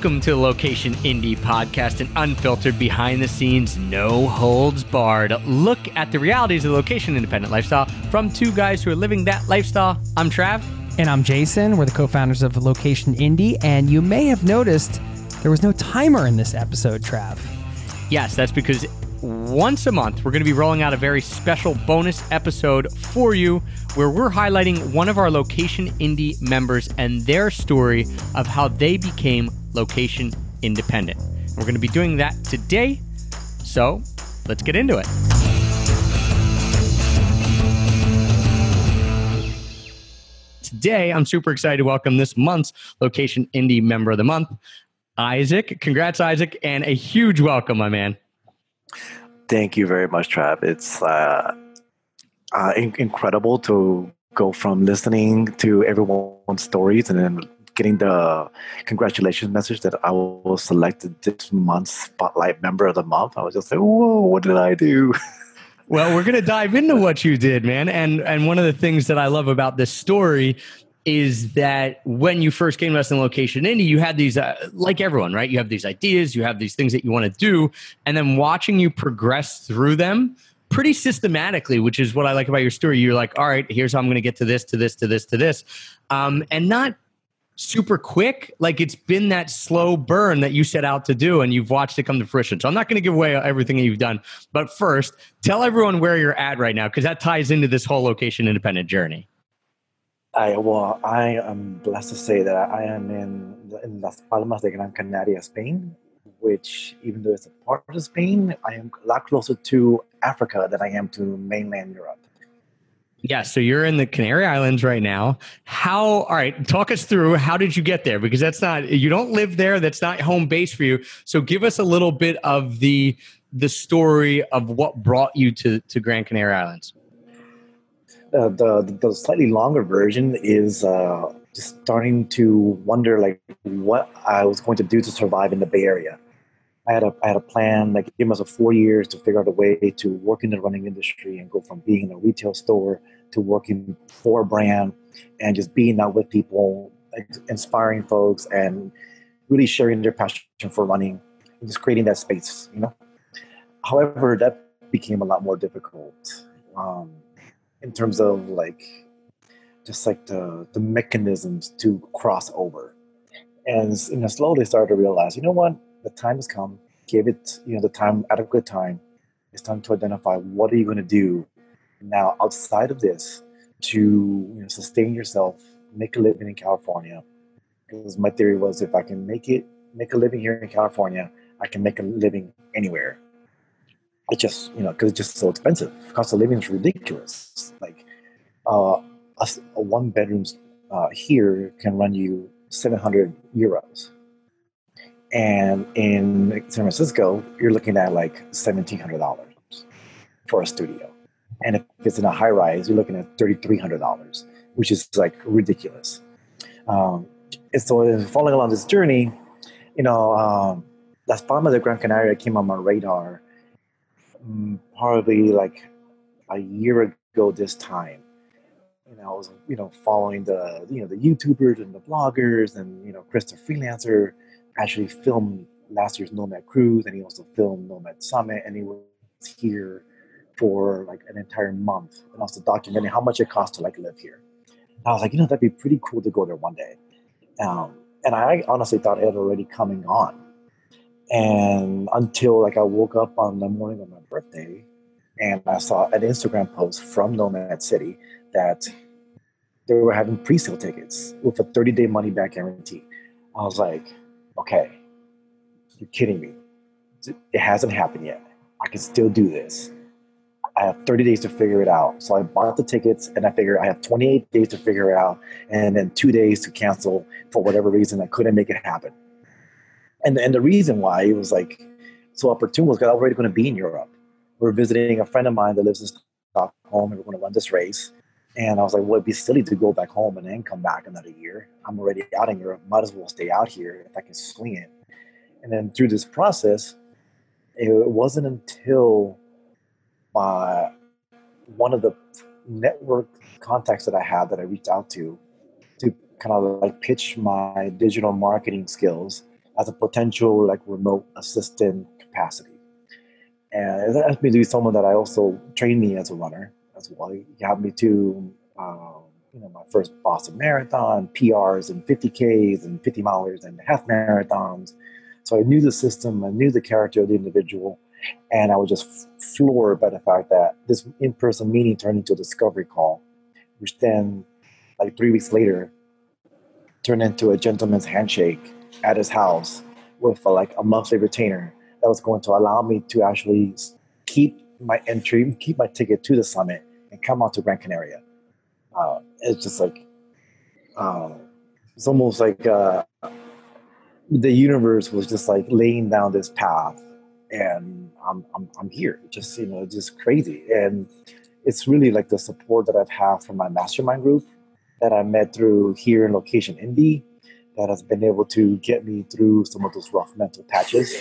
Welcome to the Location Indie Podcast, an unfiltered, behind the scenes, no holds barred look at the realities of the location independent lifestyle from two guys who are living that lifestyle. I'm Trav. And I'm Jason. We're the co founders of Location Indie. And you may have noticed there was no timer in this episode, Trav. Yes, that's because once a month, we're going to be rolling out a very special bonus episode for you where we're highlighting one of our Location Indie members and their story of how they became location independent. And we're going to be doing that today. So let's get into it. Today, I'm super excited to welcome this month's Location Indie Member of the Month, Isaac. Congrats, Isaac, and a huge welcome, my man. Thank you very much, Trav. It's uh, uh, in- incredible to go from listening to everyone's stories and then getting the congratulations message that I was selected this month's Spotlight Member of the Month. I was just like, whoa, what did I do? Well, we're going to dive into what you did, man. And and one of the things that I love about this story is that when you first came to us in location indie you had these uh, like everyone right you have these ideas you have these things that you want to do and then watching you progress through them pretty systematically which is what i like about your story you're like all right here's how i'm going to get to this to this to this to this um, and not super quick like it's been that slow burn that you set out to do and you've watched it come to fruition so i'm not going to give away everything that you've done but first tell everyone where you're at right now because that ties into this whole location independent journey I well, I am blessed to say that I am in in Las Palmas de Gran Canaria, Spain. Which, even though it's a part of Spain, I am a lot closer to Africa than I am to mainland Europe. Yeah, so you're in the Canary Islands right now. How? All right, talk us through how did you get there? Because that's not you don't live there. That's not home base for you. So give us a little bit of the the story of what brought you to to Grand Canary Islands. Uh, the the slightly longer version is uh, just starting to wonder like what I was going to do to survive in the Bay Area. I had a I had a plan like give us a four years to figure out a way to work in the running industry and go from being in a retail store to working for a brand and just being out with people, inspiring folks, and really sharing their passion for running and just creating that space. You know. However, that became a lot more difficult. Um, in terms of like just like the the mechanisms to cross over and know slowly started to realize you know what the time has come. Give it you know the time adequate time. It's time to identify what are you going to do now outside of this to you know, sustain yourself make a living in california. Because my theory was if i can make it make a living here in california i can make a living anywhere. It just you know because it's just so expensive. Cost of living is ridiculous. Like uh, a, a one bedroom uh, here can run you seven hundred euros, and in San Francisco you're looking at like seventeen hundred dollars for a studio, and if it's in a high rise you're looking at thirty three hundred dollars, which is like ridiculous. Um, and so following along this journey, you know, um, Las Palmas de Gran Canaria came on my radar Mm, probably like a year ago this time. You know, I was you know following the you know the YouTubers and the bloggers and you know Chris the freelancer actually filmed last year's Nomad cruise and he also filmed Nomad Summit and he was here for like an entire month and also documenting how much it costs to like live here. And I was like, you know, that'd be pretty cool to go there one day. Um, and I honestly thought it had already coming on and until like I woke up on the morning of my birthday and I saw an Instagram post from Nomad City that they were having pre-sale tickets with a 30-day money-back guarantee. I was like, okay, you're kidding me. It hasn't happened yet. I can still do this. I have 30 days to figure it out. So I bought the tickets and I figured I have 28 days to figure it out and then two days to cancel for whatever reason I couldn't make it happen. And and the reason why it was like so opportune was because I was already going to be in Europe. We are visiting a friend of mine that lives in Stockholm, and we're going to run this race. And I was like, well, it'd be silly to go back home and then come back another year. I'm already out in Europe. Might as well stay out here if I can swing it. And then through this process, it wasn't until uh, one of the network contacts that I had that I reached out to to kind of like pitch my digital marketing skills as a potential like remote assistant capacity. And it me to be someone that I also trained me as a runner as well. He got me to, um, you know, my first Boston Marathon, PRs and 50Ks and 50 milers and half marathons. So I knew the system, I knew the character of the individual, and I was just floored by the fact that this in-person meeting turned into a discovery call, which then, like three weeks later, turned into a gentleman's handshake at his house with uh, like a monthly retainer that was going to allow me to actually keep my entry, keep my ticket to the summit, and come out to Gran Canaria. Uh, it's just like uh, it's almost like uh, the universe was just like laying down this path, and I'm I'm, I'm here. Just you know, just crazy, and it's really like the support that I've had from my mastermind group that I met through here in Location Indie that has been able to get me through some of those rough mental patches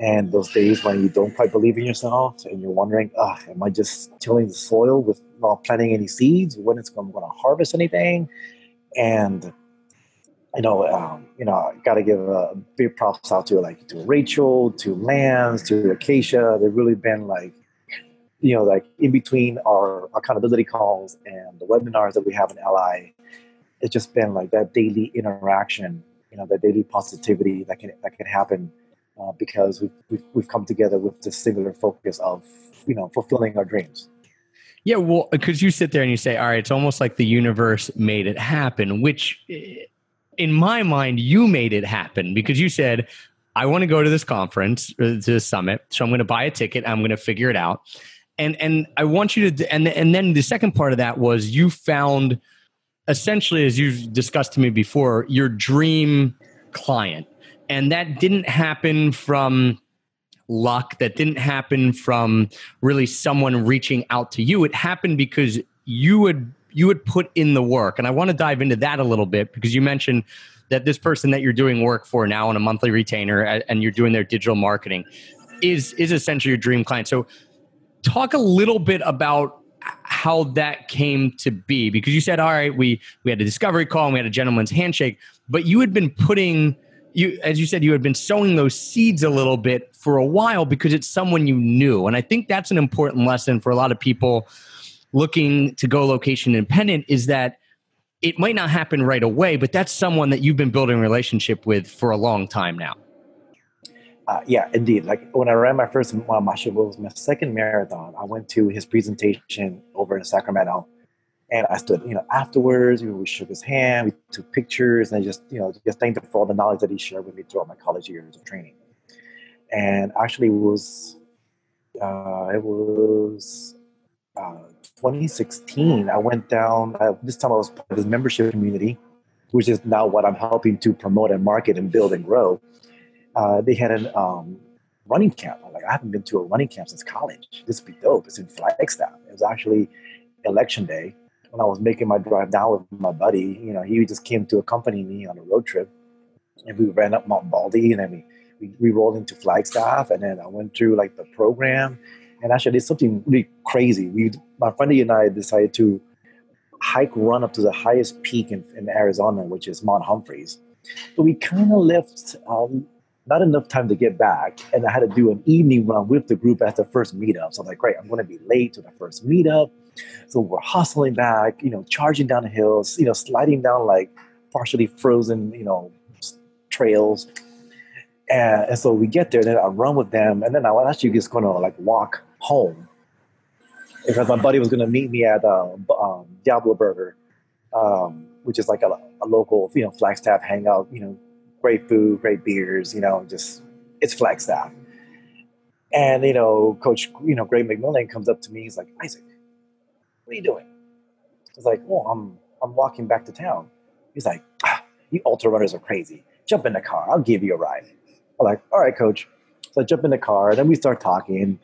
and those days when you don't quite believe in yourself and you're wondering, ah, am I just tilling the soil with not planting any seeds? When it's going to harvest anything? And you know, um, you know, I got to give a big props out to like to Rachel, to Lance, to Acacia. They've really been like, you know, like in between our accountability calls and the webinars that we have in LI. It's just been like that daily interaction, you know, that daily positivity that can that can happen uh, because we've, we've, we've come together with the singular focus of you know fulfilling our dreams. Yeah well because you sit there and you say all right it's almost like the universe made it happen which eh, in my mind you made it happen because you said i want to go to this conference uh, to this summit so i'm going to buy a ticket i'm going to figure it out. And and i want you to and and then the second part of that was you found essentially as you've discussed to me before your dream client and that didn't happen from luck. That didn't happen from really someone reaching out to you. It happened because you would you would put in the work. And I want to dive into that a little bit because you mentioned that this person that you're doing work for now on a monthly retainer and you're doing their digital marketing is is essentially your dream client. So talk a little bit about how that came to be because you said all right we we had a discovery call and we had a gentleman's handshake but you had been putting you as you said you had been sowing those seeds a little bit for a while because it's someone you knew. And i think that's an important lesson for a lot of people looking to go location independent is that it might not happen right away but that's someone that you've been building a relationship with for a long time now. Uh, yeah indeed. Like when i ran my first well, my, my second marathon i went to his presentation over in sacramento and I stood, you know, afterwards, we shook his hand, we took pictures, and I just, you know, just thanked him for all the knowledge that he shared with me throughout my college years of training. And actually, it was, uh, it was uh, 2016. I went down. Uh, this time, I was part of this membership community, which is now what I'm helping to promote and market and build and grow. Uh, they had an um, running camp. Like, I haven't been to a running camp since college. This would be dope. It's in Flagstaff. It was actually election day when I was making my drive down with my buddy, you know, he just came to accompany me on a road trip. And we ran up Mount Baldy and then we, we, we rolled into Flagstaff and then I went through like the program. And actually did something really crazy. We my friend and I decided to hike run up to the highest peak in, in Arizona, which is Mount Humphreys. But we kind of left um, not enough time to get back, and I had to do an evening run with the group at the first meetup. So I'm like, great, I'm going to be late to the first meetup. So we're hustling back, you know, charging down the hills, you know, sliding down like partially frozen, you know, trails. And, and so we get there, then I run with them, and then I was actually just going to like walk home because my buddy was going to meet me at uh, um, Diablo Burger, um, which is like a, a, local, you know, Flagstaff hangout. You know, great food, great beers. You know, just it's Flagstaff. And you know, Coach, you know, Greg McMillan comes up to me. He's like, Isaac, what are you doing? I was like, well, I'm I'm walking back to town. He's like, ah, you ultra runners are crazy. Jump in the car. I'll give you a ride. I'm like, all right, coach. So I jump in the car, then we start talking.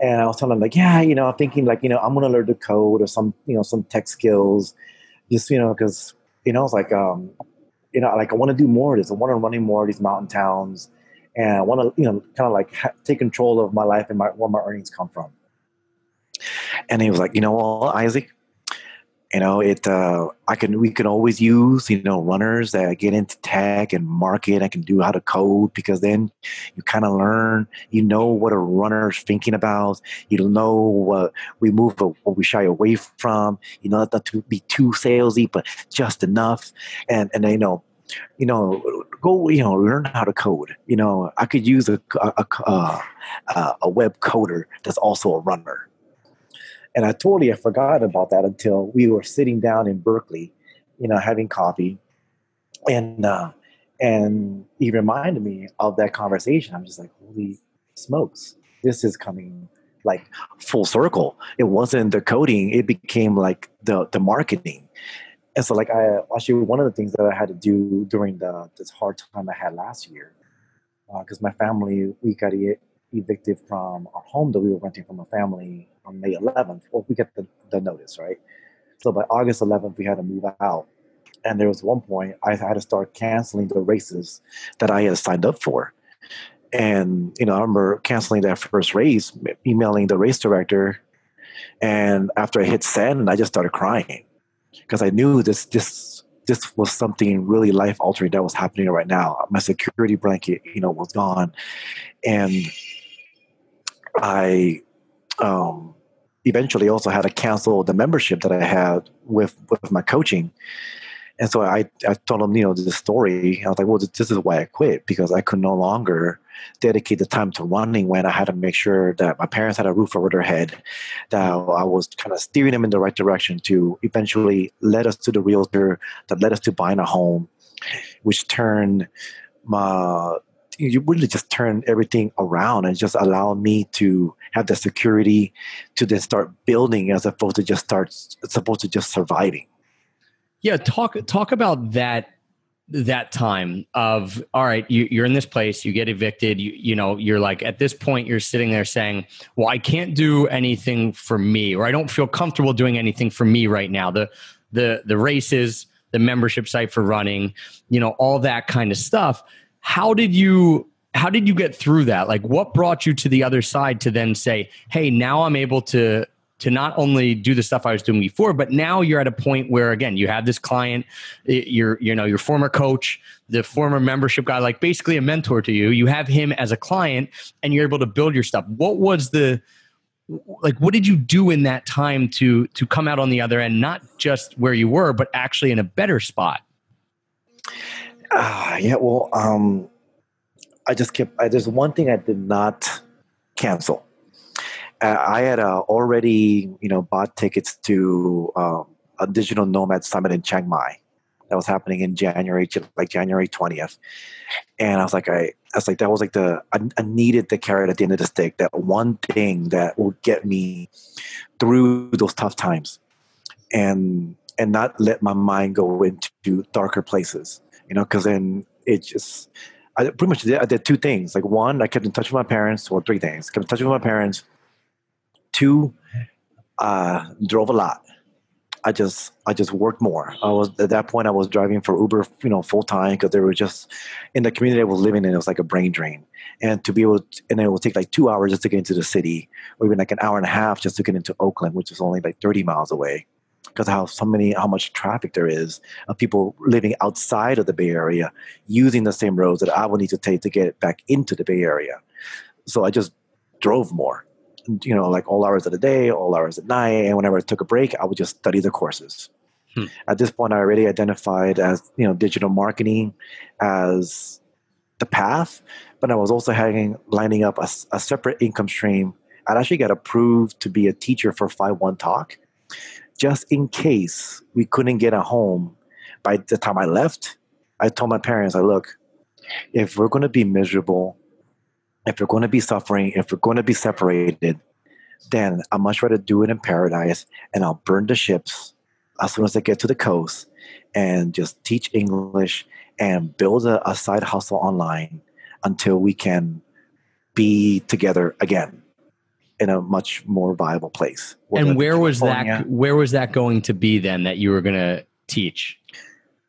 And I was telling him like, yeah, you know, I'm thinking like, you know, I'm gonna learn to code or some, you know, some tech skills, just you know, because you know, it's like, um, you know, like I want to do more of this. I want to run more of these mountain towns, and I want to, you know, kind of like ha- take control of my life and my, where my earnings come from. And he was like, you know what, Isaac, You know, it. Uh, I can. We can always use you know runners that get into tech and market. I can do how to code because then you kind of learn. You know what a runner's thinking about. You know what we move, what we shy away from. You know, not to be too salesy, but just enough. And and you know, you know, go you know learn how to code. You know, I could use a a, a, a, a web coder that's also a runner and I totally forgot about that until we were sitting down in Berkeley, you know, having coffee. And uh, and he reminded me of that conversation. I'm just like, holy smokes, this is coming like full circle. It wasn't the coding, it became like the the marketing. And so like I actually one of the things that I had to do during the this hard time I had last year, because uh, my family we got evicted from our home that we were renting from a family on May 11th. Well, we get the, the notice, right? So by August 11th, we had to move out. And there was one point I had to start canceling the races that I had signed up for. And, you know, I remember canceling that first race, emailing the race director. And after I hit send, I just started crying because I knew this, this, this was something really life altering that was happening right now. My security blanket, you know, was gone. And I, um, eventually also had to cancel the membership that I had with with my coaching. And so I, I told him, you know, the story. I was like, well, this is why I quit because I could no longer dedicate the time to running when I had to make sure that my parents had a roof over their head, that I was kind of steering them in the right direction to eventually lead us to the realtor that led us to buying a home, which turned my you really just turn everything around and just allow me to have the security to then start building as opposed to just start supposed to just surviving. Yeah, talk talk about that that time of all right you, are in this place you get evicted you, you know you're like at this point you're sitting there saying well i can't do anything for me or i don't feel comfortable doing anything for me right now the the the races the membership site for running you know all that kind of stuff how did you how did you get through that? Like what brought you to the other side to then say hey now i'm able to to not only do the stuff i was doing before but now you're at a point where again you have this client your you know your former coach the former membership guy like basically a mentor to you. You have him as a client and you're able to build your stuff. What was the like what did you do in that time to to come out on the other end not just where you were but actually in a better spot uh, yeah, well, um, I just kept. I, there's one thing I did not cancel. Uh, I had uh, already, you know, bought tickets to um, a digital nomad summit in Chiang Mai that was happening in January, like January twentieth, and I was like, I, I was like, that was like the I, I needed the carrot at the end of the stick. That one thing that would get me through those tough times, and and not let my mind go into darker places you know, because then it just, I pretty much did, I did two things. Like one, I kept in touch with my parents, or three things. Kept in touch with my parents. Two, uh, drove a lot. I just I just worked more. I was at that point I was driving for Uber, you know, full time because they were just in the community I was living in. It was like a brain drain, and to be able, to, and it would take like two hours just to get into the city, or even like an hour and a half just to get into Oakland, which is only like thirty miles away because how so many how much traffic there is of people living outside of the Bay Area using the same roads that I would need to take to get back into the Bay Area. So I just drove more, you know, like all hours of the day, all hours at night, and whenever I took a break, I would just study the courses. Hmm. At this point, I already identified as you know digital marketing as the path, but I was also having lining up a, a separate income stream. I actually got approved to be a teacher for Five One Talk just in case we couldn't get a home by the time I left, I told my parents, I look, if we're going to be miserable, if we're going to be suffering, if we're going to be separated, then I much rather do it in paradise and I'll burn the ships as soon as I get to the coast and just teach English and build a, a side hustle online until we can be together again in a much more viable place. and where was that? Where was that going to be then? That you were going to teach?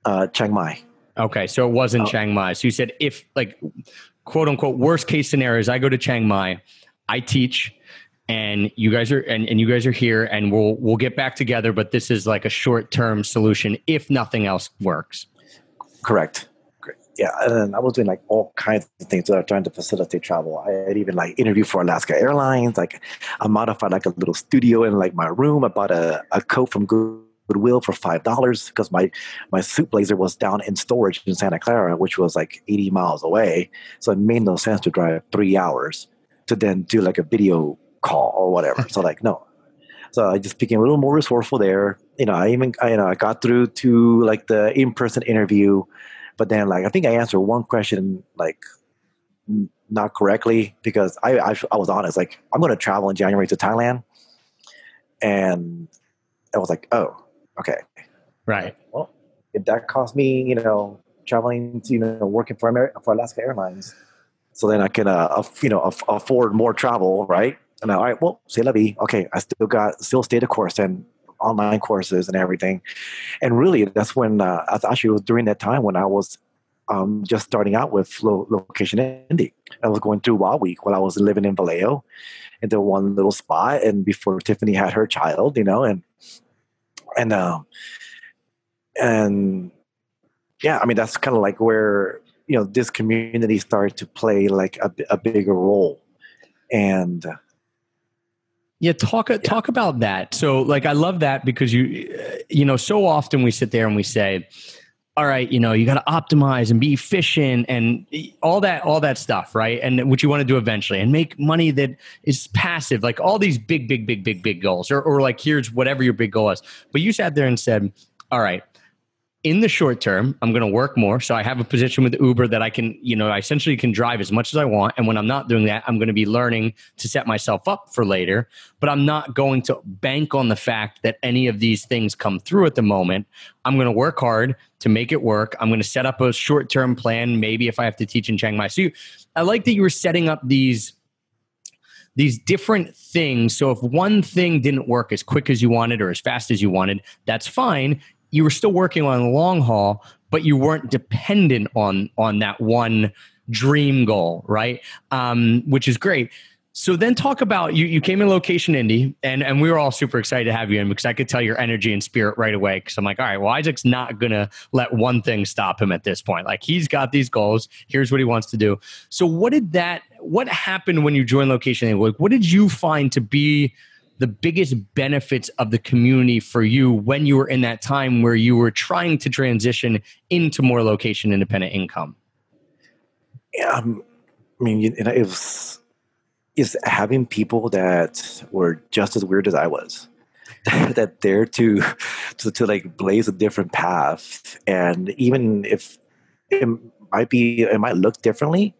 Uh, Chiang Mai. Okay, so it wasn't oh. Chiang Mai. So you said if like quote unquote worst case scenarios, I go to Chiang Mai, I teach, and you guys are and, and you guys are here and we'll we'll get back together but this is like a short term solution if nothing else works correct yeah, and I was doing like all kinds of things that are trying to facilitate travel. I had even like interviewed for Alaska Airlines. Like I modified like a little studio in like my room. I bought a, a coat from Goodwill for five dollars because my my suit blazer was down in storage in Santa Clara, which was like eighty miles away. So it made no sense to drive three hours to then do like a video call or whatever. so like no. So I just became a little more resourceful there. You know, I even I, you know I got through to like the in person interview but then, like, I think I answered one question like not correctly because I, I, I was honest. Like, I'm going to travel in January to Thailand, and I was like, oh, okay, right. Well, if that cost me, you know, traveling, to, you know, working for America, for Alaska Airlines, so then I can, uh, you know, afford more travel, right? And I, all right, well, say la vie. Okay, I still got still stay the course and online courses and everything. And really, that's when uh, actually it was during that time when I was um, just starting out with lo- Location Indie. I was going through Wild Week while I was living in Vallejo into one little spot, and before Tiffany had her child, you know, and and um, and yeah, I mean that's kind of like where you know this community started to play like a, a bigger role, and yeah, talk uh, talk about that. So, like, I love that because you, uh, you know, so often we sit there and we say, "All right, you know, you got to optimize and be efficient and all that, all that stuff, right?" And what you want to do eventually, and make money that is passive, like all these big, big, big, big, big goals, or, or like here's whatever your big goal is. But you sat there and said, "All right, in the short term, I'm going to work more. So I have a position with Uber that I can, you know, I essentially can drive as much as I want. And when I'm not doing that, I'm going to be learning to set myself up for later. But I'm not going to bank on the fact that any of these things come through at the moment. I'm going to work hard to make it work. I'm going to set up a short term plan. Maybe if I have to teach in Chiang Mai. So you, I like that you were setting up these these different things. So if one thing didn't work as quick as you wanted or as fast as you wanted, that's fine you were still working on the long haul, but you weren't dependent on on that one dream goal, right? Um, which is great. So then talk about you. You came in location Indie, and and we were all super excited to have you in because I could tell your energy and spirit right away. Because I'm like, all right, well, Isaac's not gonna let one thing stop him at this point. Like he's got these goals. Here's what he wants to do. So what did that? What happened when you joined location Indie? Like, what did you find to be the biggest benefits of the community for you when you were in that time where you were trying to transition into more location independent income? Yeah, um, I mean, it was is having people that were just as weird as I was that dare to, to to like blaze a different path, and even if it might be, it might look differently,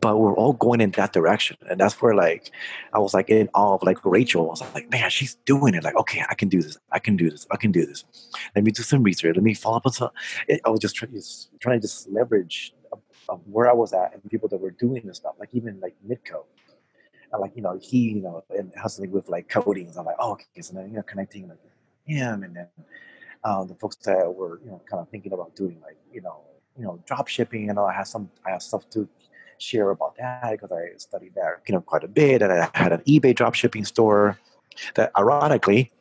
but we're all going in that direction. And that's where like i was like in awe of like rachel. I was like man she's doing it. Like okay i can do this. I can do this. I can do this. Let me do some research. Let me follow up on some i was just trying, just trying to just leverage where i was at and people that were doing this stuff like even like midco and like you know he you know and hustling with like coding. I'm like oh okay so then you know connecting like him and then um, the folks that were you know kind of thinking about doing like you know you know drop shipping and know i have some i have stuff to share about that because I studied that you know quite a bit, and I had an eBay dropshipping store that, ironically,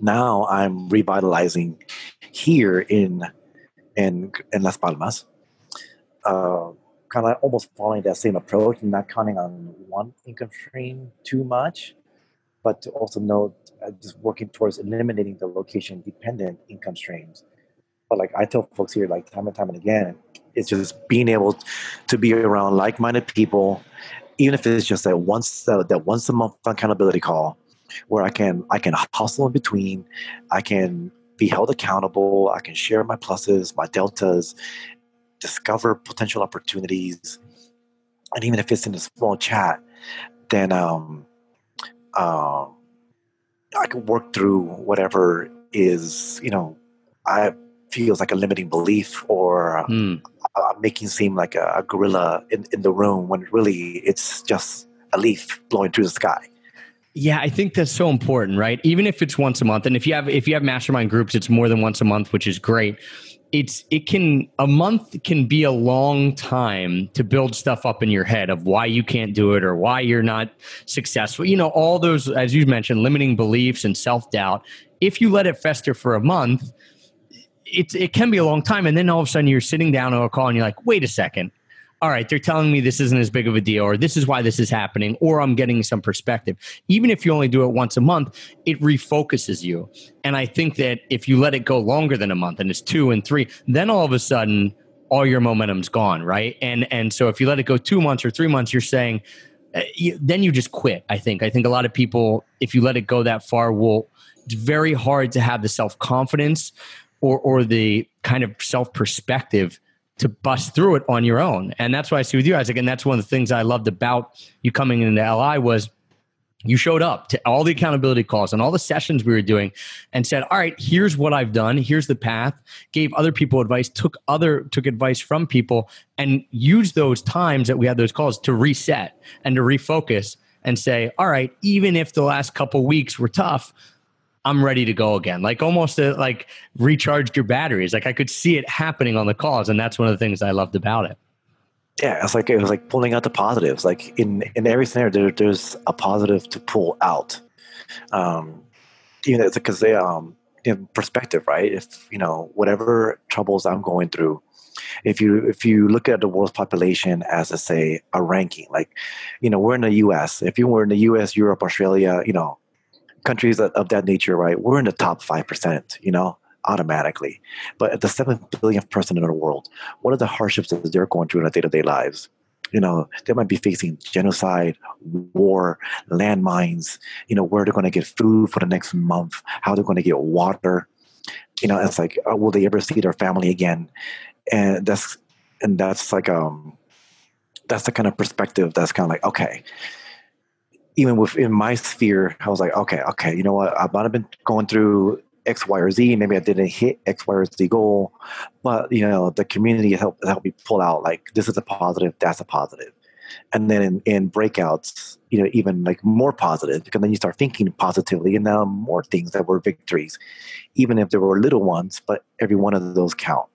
now I'm revitalizing here in in in Las Palmas. Uh, kind of almost following that same approach not counting on one income stream too much, but to also know uh, just working towards eliminating the location dependent income streams. But like I tell folks here, like time and time and again, it's just being able to be around like-minded people even if it's just that once uh, that once a month accountability call where i can i can hustle in between i can be held accountable i can share my pluses my deltas discover potential opportunities and even if it's in a small chat then um, um, i can work through whatever is you know i feels like a limiting belief or mm. Uh, making seem like a, a, gorilla in, in the room when really it's just a leaf blowing through the sky. Yeah, I think that's so important, right? Even if it's once a month, and if you have if you have mastermind groups, it's more than once a month, which is great. It's it can a month can be a long time to build stuff up in your head of why you can't do it or why you're not successful. You know, all those as you mentioned, limiting beliefs and self doubt. If you let it fester for a month, it's it can be a long time, and then all of a sudden you're sitting down on a call and you're like, wait a second all right, they're telling me this isn't as big of a deal, or this is why this is happening, or I'm getting some perspective. Even if you only do it once a month, it refocuses you. And I think that if you let it go longer than a month and it's two and three, then all of a sudden, all your momentum's gone, right? And and so if you let it go two months or three months, you're saying, uh, then you just quit. I think. I think a lot of people, if you let it go that far, will. It's very hard to have the self confidence or or the kind of self perspective to bust through it on your own. And that's why I see with you, Isaac. And that's one of the things I loved about you coming into LI was you showed up to all the accountability calls and all the sessions we were doing and said all right here's what i've done here's the path gave other people advice took other took advice from people and used those times that we had those calls to reset and to refocus and say all right even if the last couple weeks were tough I'm ready to go again. Like almost a, like recharged your batteries. Like I could see it happening on the calls, and that's one of the things I loved about it. Yeah, it's like it was like pulling out the positives. Like in in every scenario, there, there's a positive to pull out. Um, you know, because they um in perspective, right? If you know whatever troubles I'm going through, if you if you look at the world's population as a say a ranking, like you know we're in the U.S. If you were in the U.S., Europe, Australia, you know countries of that nature, right, we're in the top 5%, you know, automatically. But at the 7 billionth person in the world, what are the hardships that they're going through in their day to day lives? You know, they might be facing genocide, war, landmines, you know, where they're going to get food for the next month, how they're going to get water. You know, it's like, uh, will they ever see their family again? And that's, and that's like, um, that's the kind of perspective that's kind of like, okay, even within my sphere, I was like, okay, okay, you know what? I might have been going through X, Y, or Z. Maybe I didn't hit X, Y, or Z goal, but you know, the community helped help me pull out like this is a positive, that's a positive, and then in, in breakouts, you know, even like more positive because then you start thinking positively, and now more things that were victories, even if there were little ones, but every one of those count.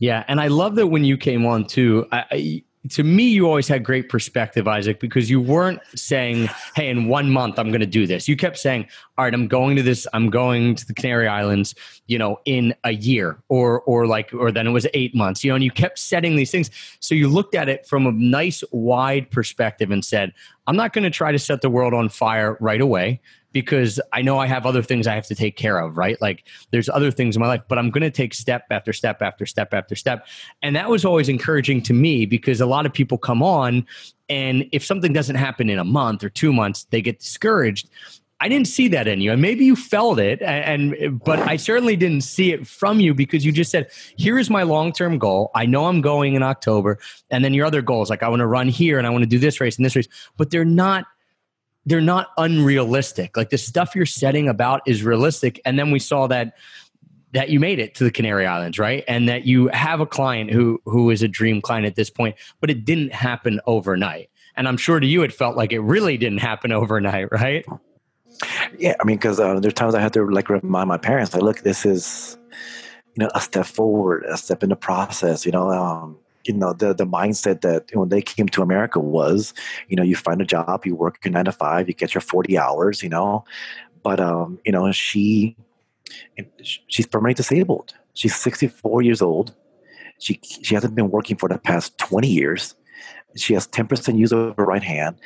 Yeah, and I love that when you came on too. I, I to me, you always had great perspective, Isaac, because you weren't saying, "Hey, in one month I'm going to do this." You kept saying, "All right, I'm going to this. I'm going to the Canary Islands. You know, in a year, or or like, or then it was eight months. You know, and you kept setting these things. So you looked at it from a nice, wide perspective and said, "I'm not going to try to set the world on fire right away because I know I have other things I have to take care of, right? Like there's other things in my life, but I'm going to take step after step after step after step. And that was always encouraging to me because a lot of people come on and if something doesn't happen in a month or 2 months, they get discouraged. I didn't see that in you, and maybe you felt it, and but I certainly didn't see it from you because you just said, "Here is my long-term goal. I know I'm going in October, and then your other goals, like I want to run here and I want to do this race and this race, but they're not they're not unrealistic. Like the stuff you're setting about is realistic. And then we saw that that you made it to the Canary Islands, right? And that you have a client who who is a dream client at this point, but it didn't happen overnight. And I'm sure to you, it felt like it really didn't happen overnight, right? Yeah, I mean, because uh, there are times I had to like remind my parents, like, look, this is you know a step forward, a step in the process. You know, um, you know the the mindset that when they came to America was, you know, you find a job, you work your nine to five, you get your forty hours, you know, but um, you know, she she's permanently disabled. She's sixty four years old. She she hasn't been working for the past twenty years. She has ten percent use of her right hand,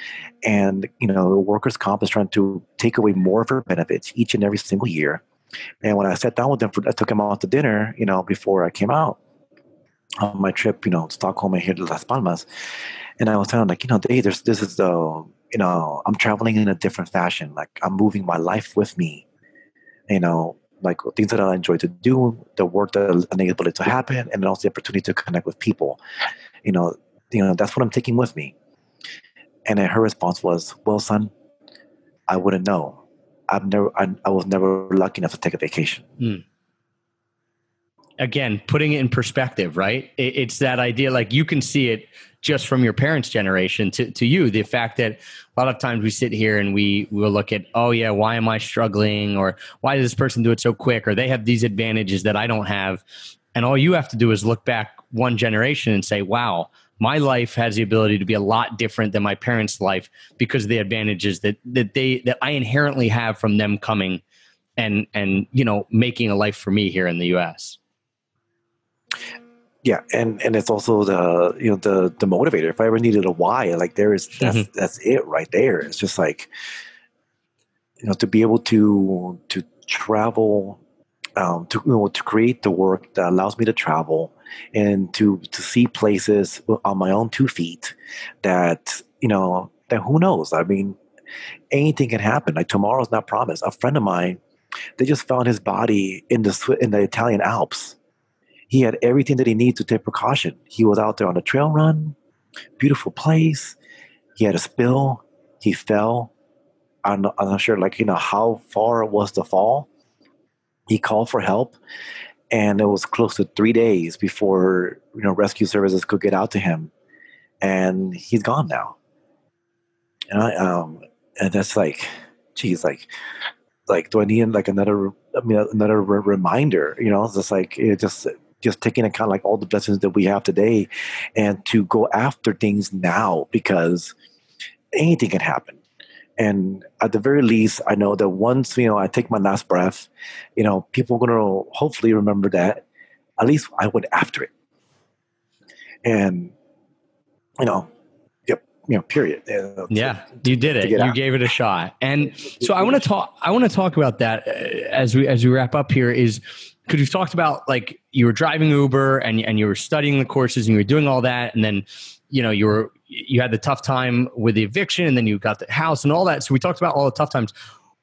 and you know, the workers' comp is trying to take away more of her benefits each and every single year. And when I sat down with them, for, I took them out to dinner, you know, before I came out on my trip, you know, Stockholm and here to Las Palmas. And I was telling like, you know, hey, there's this is the you know, I'm traveling in a different fashion. Like I'm moving my life with me. You know, like things that I enjoy to do, the work that enables it to happen, and also the opportunity to connect with people. You know, you know, that's what I'm taking with me. And her response was, Well, son, I wouldn't know. I've never I, I was never lucky enough to take a vacation. Mm again, putting it in perspective, right? It, it's that idea like you can see it just from your parents' generation to, to you. The fact that a lot of times we sit here and we will look at, oh, yeah, why am I struggling? Or why does this person do it so quick? Or they have these advantages that I don't have. And all you have to do is look back one generation and say, wow, my life has the ability to be a lot different than my parents' life because of the advantages that, that they that I inherently have from them coming and and you know making a life for me here in the US yeah and and it's also the you know the the motivator. If i ever needed a why like there is that's mm-hmm. that's it right there. It's just like you know to be able to to travel um, to you know to create the work that allows me to travel and to to see places on my own two feet that you know that who knows? I mean anything can happen. Like tomorrow's not promised. A friend of mine they just found his body in the in the italian alps he had everything that he needed to take precaution. He was out there on a trail run, beautiful place. He had a spill. He fell. I'm not, I'm not sure, like you know, how far was the fall. He called for help, and it was close to three days before you know rescue services could get out to him, and he's gone now. And I, um, and that's like, geez, like, like, do I need like another, I mean, another re- reminder? You know, it's just like it just just taking account like all the blessings that we have today and to go after things now because anything can happen. And at the very least i know that once you know i take my last breath you know people are going to hopefully remember that at least i went after it. And you know yep you know period. Uh, yeah you did it. you out. gave it a shot. And so i want to talk i want to talk about that uh, as we as we wrap up here is because we've talked about like you were driving Uber and and you were studying the courses and you were doing all that, and then you know you were you had the tough time with the eviction, and then you got the house and all that. So we talked about all the tough times.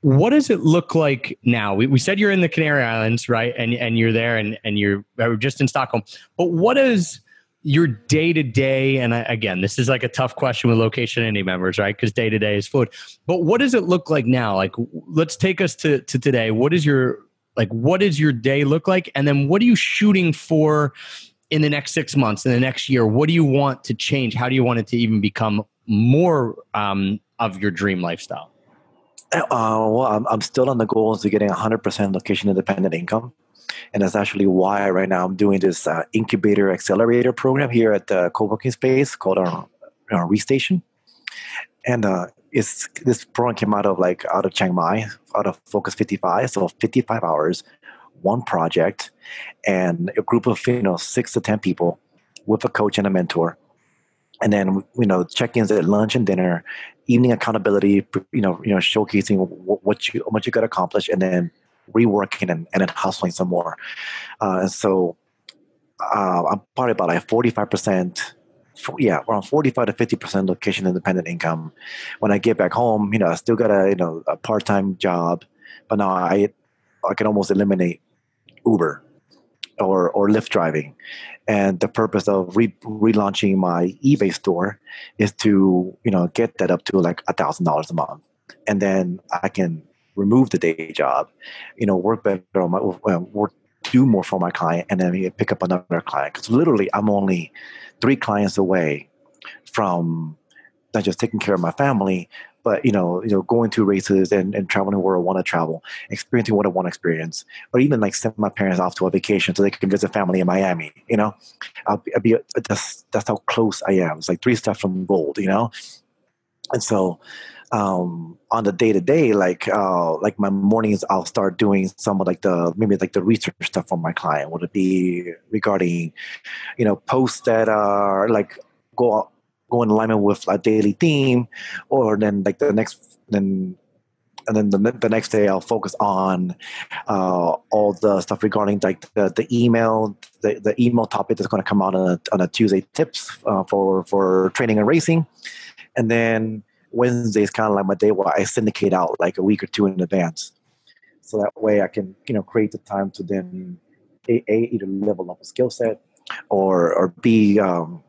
What does it look like now? We, we said you're in the Canary Islands, right? And and you're there, and and you're uh, just in Stockholm. But what is your day to day, and I, again, this is like a tough question with location Indie members, right? Because day to day is fluid. But what does it look like now? Like, let's take us to to today. What is your like, what does your day look like? And then what are you shooting for in the next six months, in the next year? What do you want to change? How do you want it to even become more um, of your dream lifestyle? Uh, well, I'm, I'm still on the goals of getting 100% location independent income. And that's actually why right now I'm doing this uh, incubator accelerator program here at the co-working space called our, our Restation. And uh, it's this program came out of like out of Chiang Mai, out of Focus 55. So 55 hours, one project, and a group of you know six to ten people with a coach and a mentor, and then you know check-ins at lunch and dinner, evening accountability. You know, you know, showcasing what you what you got accomplished, and then reworking and, and then hustling some more. Uh, and so uh, I'm probably about like 45 percent yeah, around 45 to 50% location independent income. When I get back home, you know, I still got a, you know, a part-time job, but now I, I can almost eliminate Uber or, or Lyft driving. And the purpose of re- relaunching my eBay store is to, you know, get that up to like a thousand dollars a month. And then I can remove the day job, you know, work better on my, uh, work, do more for my client and then pick up another client. Cause literally I'm only, three clients away from not just taking care of my family, but you know, you know, going to races and, and traveling where I want to travel, experiencing what I want to experience, or even like send my parents off to a vacation so they can visit family in Miami. You know, I'll be, I'll be that's that's how close I am. It's like three steps from gold. You know, and so um, on the day to day, like uh, like my mornings, I'll start doing some of like the maybe like the research stuff for my client. Would it be regarding, you know, posts that are like go go in alignment with a daily theme, or then like the next then. And then the, the next day, I'll focus on uh, all the stuff regarding like the, the email, the, the email topic that's going to come out on a, on a Tuesday tips uh, for for training and racing, and then Wednesday is kind of like my day where I syndicate out like a week or two in advance. So that way I can, you know, create the time to then a, a either level up a skill set or or b um,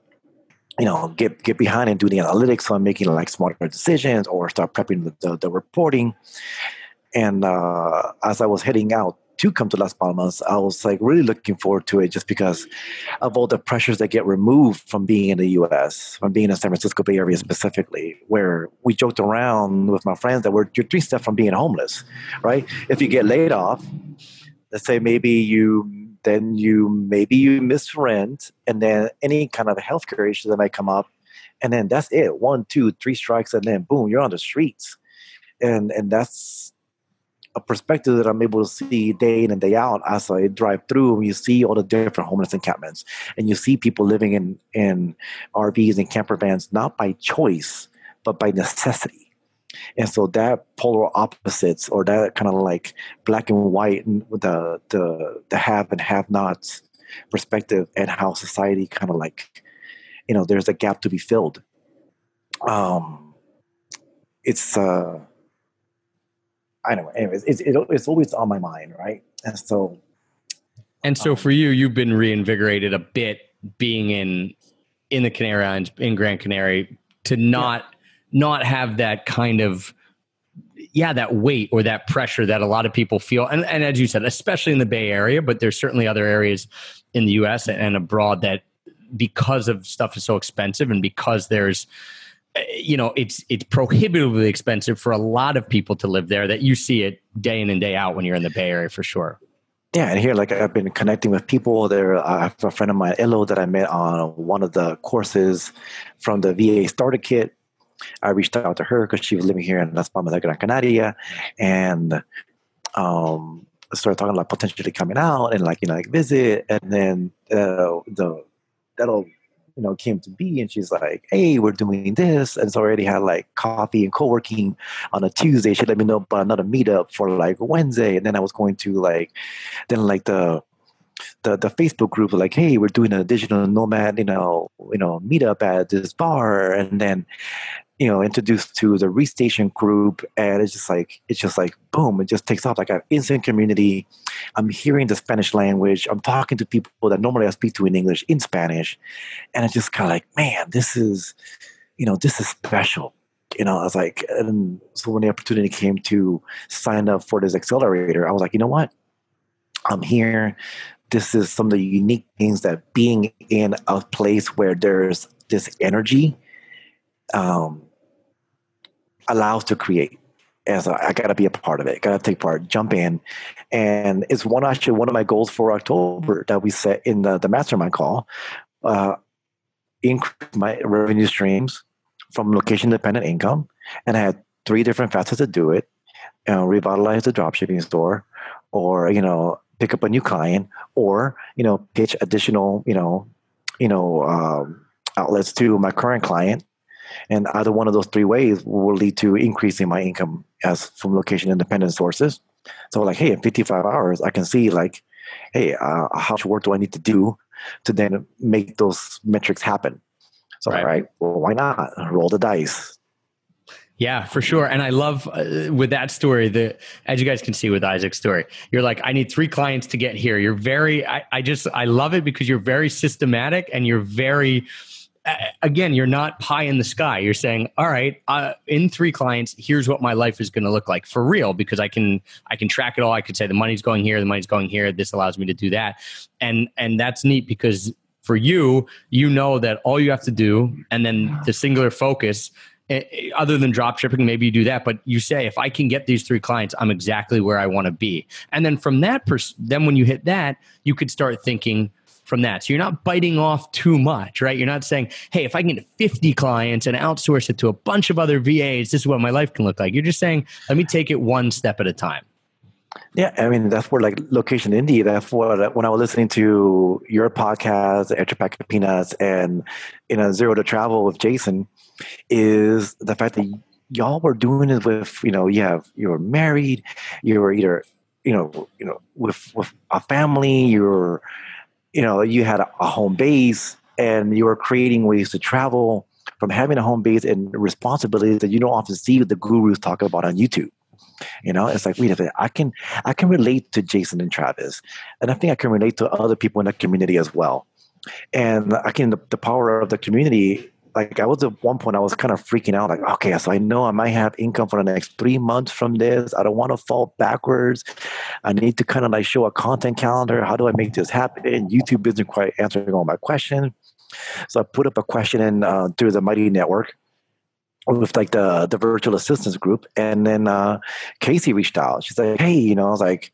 you know get get behind and do the analytics so I'm making like smarter decisions or start prepping the, the, the reporting. And uh, as I was heading out to come to Las Palmas, I was like really looking forward to it just because of all the pressures that get removed from being in the US, from being in San Francisco Bay Area specifically, where we joked around with my friends that we're you're three steps from being homeless, right? If you get laid off, let's say maybe you then you maybe you miss rent and then any kind of healthcare issue that might come up and then that's it one two three strikes and then boom you're on the streets and and that's a perspective that I'm able to see day in and day out as I drive through and you see all the different homeless encampments and you see people living in in RVs and camper vans not by choice but by necessity. And so that polar opposites or that kind of like black and white and the the the have and have nots perspective and how society kind of like you know there's a gap to be filled. Um it's uh I know. Anyways, it's it, it's always on my mind, right? And so, and so um, for you, you've been reinvigorated a bit being in in the Canary Islands in Grand Canary to not yeah. not have that kind of yeah that weight or that pressure that a lot of people feel and, and as you said especially in the bay area but there's certainly other areas in the us and abroad that because of stuff is so expensive and because there's you know it's it's prohibitively expensive for a lot of people to live there that you see it day in and day out when you're in the bay area for sure. Yeah and here like i've been connecting with people there. I have a friend of mine Elo, that i met on one of the courses from the va starter kit. I reached out to her because she was living here in las palmas de gran canaria and um started talking about potentially coming out and like you know like visit. And then uh, the that'll you know came to be and she's like hey we're doing this and so already had like coffee and co-working on a tuesday. She let me know about another meetup for like wednesday and then i was going to like then like the the, the Facebook group like, hey, we're doing a digital nomad, you know, you know, meetup at this bar, and then you know introduced to the restation group and it's just like it's just like boom it just takes off like an instant community. I'm hearing the spanish language. I'm talking to people that normally i speak to in english in spanish and it's just kind of like man this is you know this is special you know i was like and so when the opportunity came to sign up for this accelerator i was like you know what? I'm here. This is some of the unique things that being in a place where there's this energy um, allows to create. And so I got to be a part of it. Got to take part, jump in, and it's one actually one of my goals for October that we set in the, the mastermind call. Uh, increase my revenue streams from location dependent income, and I had three different facets to do it. You know, revitalize the dropshipping store, or you know, pick up a new client, or you know, pitch additional you know, you know, um, outlets to my current client and either one of those three ways will lead to increasing my income as from location independent sources. So like, hey, in 55 hours, I can see like, hey, uh, how much work do I need to do to then make those metrics happen? So, right. all right, well, why not roll the dice? Yeah, for sure. And I love uh, with that story, the as you guys can see with Isaac's story, you're like, I need three clients to get here. You're very, I, I just, I love it because you're very systematic and you're very, again, you're not pie in the sky. You're saying, all right, uh, in three clients, here's what my life is going to look like for real, because I can I can track it all. I could say the money's going here, the money's going here. This allows me to do that, and and that's neat because for you, you know that all you have to do, and then the singular focus. Eh, eh, other than drop shipping, maybe you do that, but you say, if I can get these three clients, I'm exactly where I want to be. And then from that, pers- then when you hit that, you could start thinking, from that. So you're not biting off too much, right? You're not saying, hey, if I can get 50 clients and outsource it to a bunch of other VAs, this is what my life can look like. You're just saying, let me take it one step at a time. Yeah, I mean that's where like location indie. That's what when I was listening to your podcast, Extra Pack of Peanuts, and you know Zero to Travel with Jason, is the fact that y'all were doing it with you know you have you're married, you're either you know you know with with a family, you're you know you had a, home base and you were creating ways to travel from having a home base and responsibilities that you don't often see the gurus talk about on YouTube. You know, it's like, wait a minute, I can I can relate to Jason and Travis. And I think I can relate to other people in the community as well. And I can the, the power of the community like I was at one point I was kind of freaking out, like, okay, so I know I might have income for the next three months from this. I don't want to fall backwards. I need to kind of like show a content calendar. How do I make this happen? YouTube isn't quite answering all my questions. So I put up a question in uh, through the Mighty Network with like the the virtual assistants group, and then uh, Casey reached out. She's like, "Hey, you know," I was like,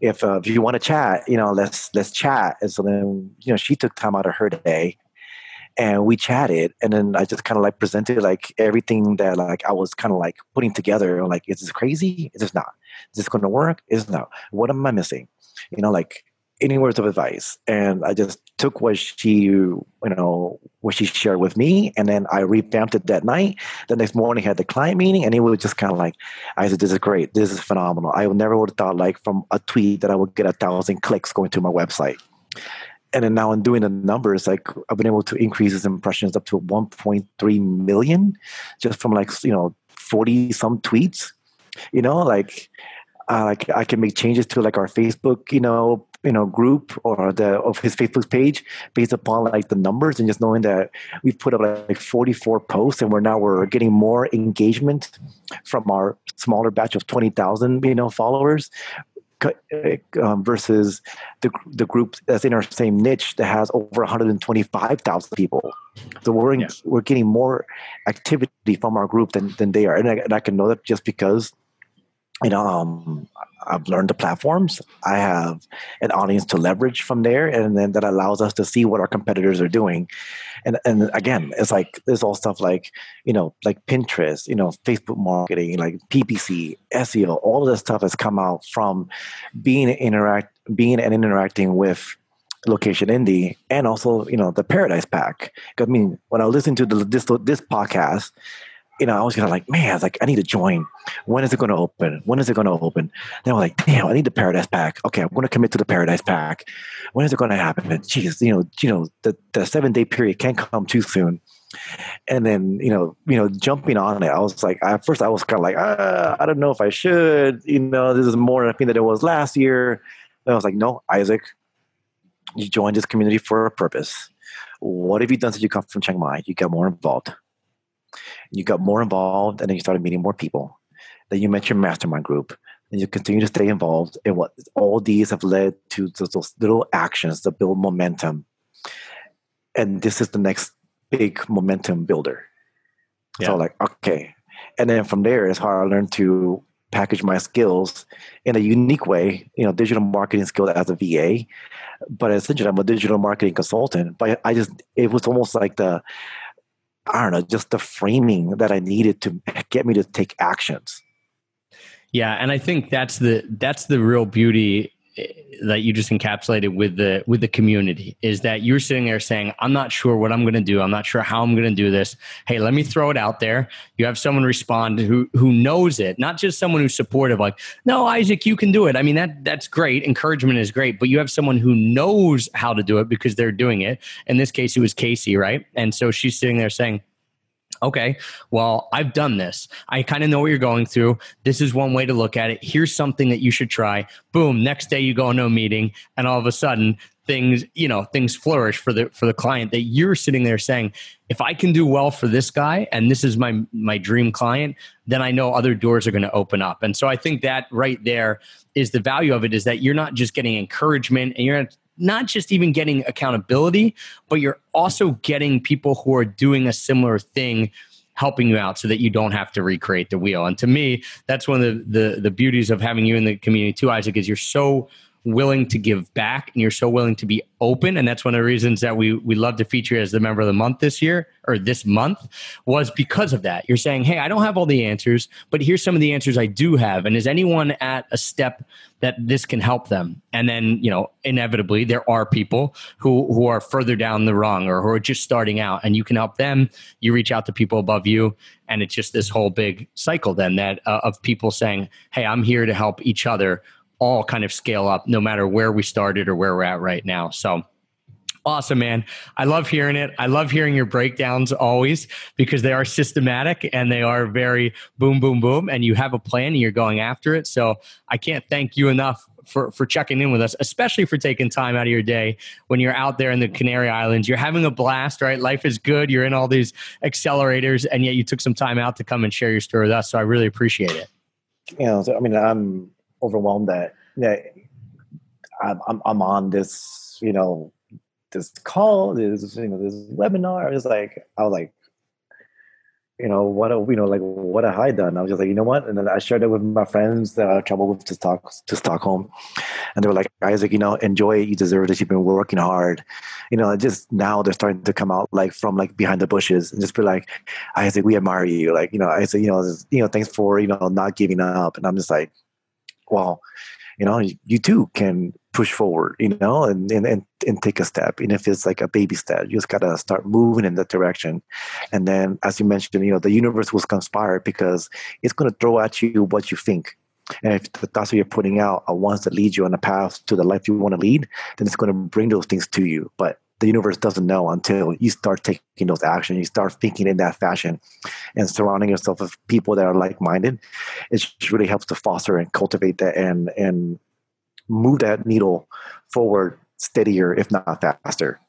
"If uh, if you want to chat, you know, let's let's chat." And so then, you know, she took time out of her day, and we chatted, and then I just kind of like presented like everything that like I was kind of like putting together. Like, is this crazy? Is this not? Is this going to work? Is no? What am I missing? You know, like any words of advice and i just took what she you know what she shared with me and then i revamped it that night the next morning had the client meeting and it was just kind of like i said this is great this is phenomenal i never would have thought like from a tweet that i would get a thousand clicks going to my website and then now in doing the numbers like i've been able to increase his impressions up to 1.3 million just from like you know 40 some tweets you know like uh, like I can make changes to like our Facebook, you know, you know group or the of his Facebook page based upon like the numbers and just knowing that we've put up like 44 posts and we're now we're getting more engagement from our smaller batch of 20,000 you know followers um, versus the the group that's in our same niche that has over 125,000 people. So we're in, yeah. we're getting more activity from our group than than they are, and I, and I can know that just because you know, um, I've learned the platforms. I have an audience to leverage from there, and then that allows us to see what our competitors are doing. And and again, it's like there's all stuff like you know, like Pinterest, you know, Facebook marketing, like PPC, SEO. All of this stuff has come out from being interact, being and interacting with location indie and also you know the paradise pack i mean when i was listening to the, this this podcast you know, I was gonna like, man, I was like, I need to join. When is it going to open? When is it going to open? Then I was like, damn, I need the Paradise Pack. Okay, I'm going to commit to the Paradise Pack. When is it going to happen? Jeez, you know, you know, the, the seven day period can't come too soon. And then, you know, you know, jumping on it, I was like, at first, I was kind of like, ah, I don't know if I should. You know, this is more I think than it was last year. Then I was like, no, Isaac, you joined this community for a purpose. What have you done since you come from Chiang Mai? You got more involved you got more involved and then you started meeting more people. Then you met your mastermind group and you continue to stay involved and what all these have led to those little actions that build momentum. And this is the next big momentum builder. Yeah. so like okay. And then from there is how i learned to package my skills in a unique way you know digital marketing skill as a va but essentially i'm a digital marketing consultant but i just it was almost like the I don't know, just the framing that I needed to get me to take actions. Yeah, and I think that's the that's the real beauty that you just encapsulated with the with the community is that you're sitting there saying i'm not sure what i'm going to do. I'm not sure how i'm going to do this. Hey let me throw it out there. You have someone respond who who knows it not just someone who's supportive like no isaac you can do it. I mean that that's great. Encouragement is great but you have someone who knows how to do it because they're doing it. In this case it was casey right? And so she's sitting there saying okay, well, I've done this. I kind of know what you're going through. This is one way to look at it. Here's something that you should try. Boom, next day you go a meeting and all of a sudden things, you know, things flourish for the for the client that you're sitting there saying, if I can do well for this guy and this is my my dream client, then I know other doors are going to open up. And so I think that right there is the value of it is that you're not just getting encouragement and you're not not just even getting accountability, but you're also getting people who are doing a similar thing helping you out so that you don't have to recreate the wheel. And to me, that's one of the, the, the beauties of having you in the community too, Isaac, is you're so willing to give back and you're so willing to be open and that's one of the reasons that we we love to feature as the member of the month this year or this month was because of that. You're saying hey i don't have all the answers but here's some of the answers i do have and is anyone at a step that this can help them? And then you know inevitably there are people who who are further down the rung or who are just starting out and you can help them. You reach out to people above you and it's just this whole big cycle then that uh, of people saying hey i'm here to help each other all kind of scale up no matter where we started or where we're at right now. So awesome, man. I love hearing it. I love hearing your breakdowns always because they are systematic and they are very boom, boom, boom. And you have a plan and you're going after it. So I can't thank you enough for for checking in with us, especially for taking time out of your day when you're out there in the Canary Islands. You're having a blast, right? Life is good. You're in all these accelerators, and yet you took some time out to come and share your story with us. So I really appreciate it. You know, I mean, I'm overwhelmed that yeah, I'm, I'm I'm on this, you know, this call, this you know, this webinar. It's like I was like, you know, what a you know, like what have I done? I was just like, you know what? And then I shared it with my friends that I traveled with to Stock to Stockholm, and they were like, Isaac, you know, enjoy it. You deserve this. You've been working hard. You know, just now they're starting to come out like from like behind the bushes and just be like, Isaac, we admire you. Like, you know, I said, you know, you know, thanks for you know not giving up. And I'm just like, well, you know, you too can push forward, you know, and, and, and, and take a step. And if it's like a baby step, you just got to start moving in that direction. And then, as you mentioned, you know, the universe will conspire because it's going to throw at you what you think. And if that's what you're putting out, are ones that lead you on a path to the life you want to lead, then it's going to bring those things to you. But the universe doesn't know until you start taking those actions, you start thinking in that fashion and surrounding yourself with people that are like-minded. It just really helps to foster and cultivate that and and move that needle forward steadier, if not faster.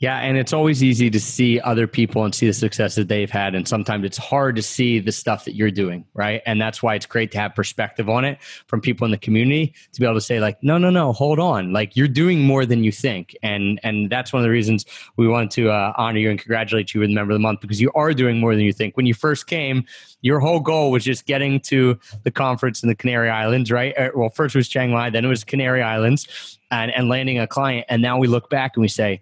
Yeah, and it's always easy to see other people and see the successes that they've had. And sometimes it's hard to see the stuff that you're doing, right? And that's why it's great to have perspective on it from people in the community to be able to say, like, no, no, no, hold on. Like you're doing more than you think. And and that's one of the reasons we wanted to uh, honor you and congratulate you with member of the month because you are doing more than you think. When you first came, your whole goal was just getting to the conference in the Canary Islands, right? Uh, well, first was Chiang Mai, then it was Canary Islands and, and landing a client. And now we look back and we say,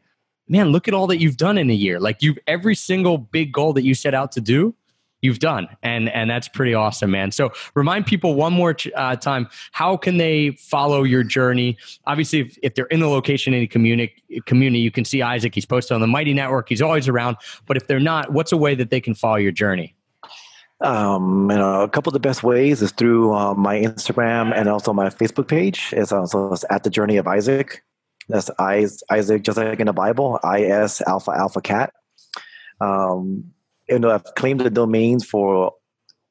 man, look at all that you've done in a year. Like you've every single big goal that you set out to do, you've done, and and that's pretty awesome, man. So remind people one more uh, time how can they follow your journey? Obviously, if, if they're in the location indie community, community, you can see Isaac. He's posted on the Mighty Network. He's always around. But if they're not, what's a way that they can follow your journey? Um, know, a couple of the best ways is through uh, my Instagram and also my Facebook page. It's also it's at the Journey of Isaac. That's Isaac, just like in the Bible, IS Alpha Alpha Cat. Um, you know, I've claimed the domains for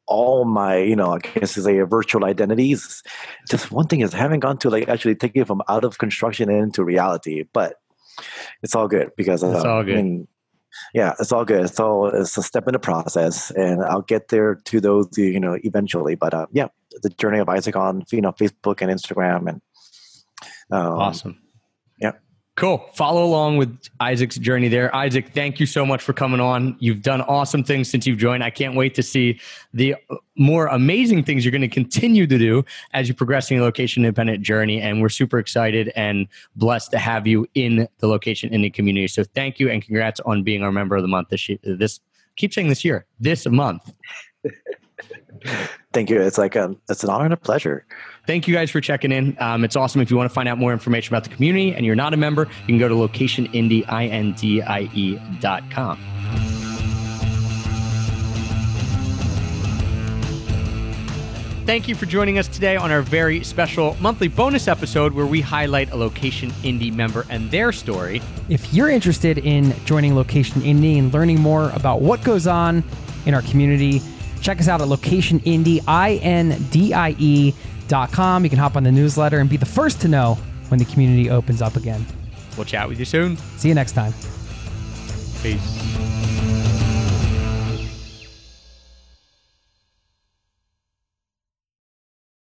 all my, you know, I guess a virtual identities. Just one thing is I haven't gone to like actually taking it from out of construction and into reality, but it's all good because uh, it's all good. I mean, yeah, it's all good. So it's a step in the process, and I'll get there to those, you know, eventually. But uh, yeah, the journey of Isaac on, you know, Facebook and Instagram, and um, awesome. Cool. Follow along with Isaac's journey there. Isaac, thank you so much for coming on. You've done awesome things since you've joined. I can't wait to see the more amazing things you're going to continue to do as you progress in your location independent journey. And we're super excited and blessed to have you in the location indie community. So thank you and congrats on being our member of the month this year. This keep saying this year, this month. Thank you. It's like a, it's an honor and a pleasure. Thank you guys for checking in. Um, it's awesome. If you want to find out more information about the community and you're not a member, you can go to locationindie.com. Thank you for joining us today on our very special monthly bonus episode where we highlight a Location Indie member and their story. If you're interested in joining Location Indie and learning more about what goes on in our community, Check us out at locationindie.com. You can hop on the newsletter and be the first to know when the community opens up again. We'll chat with you soon. See you next time. Peace.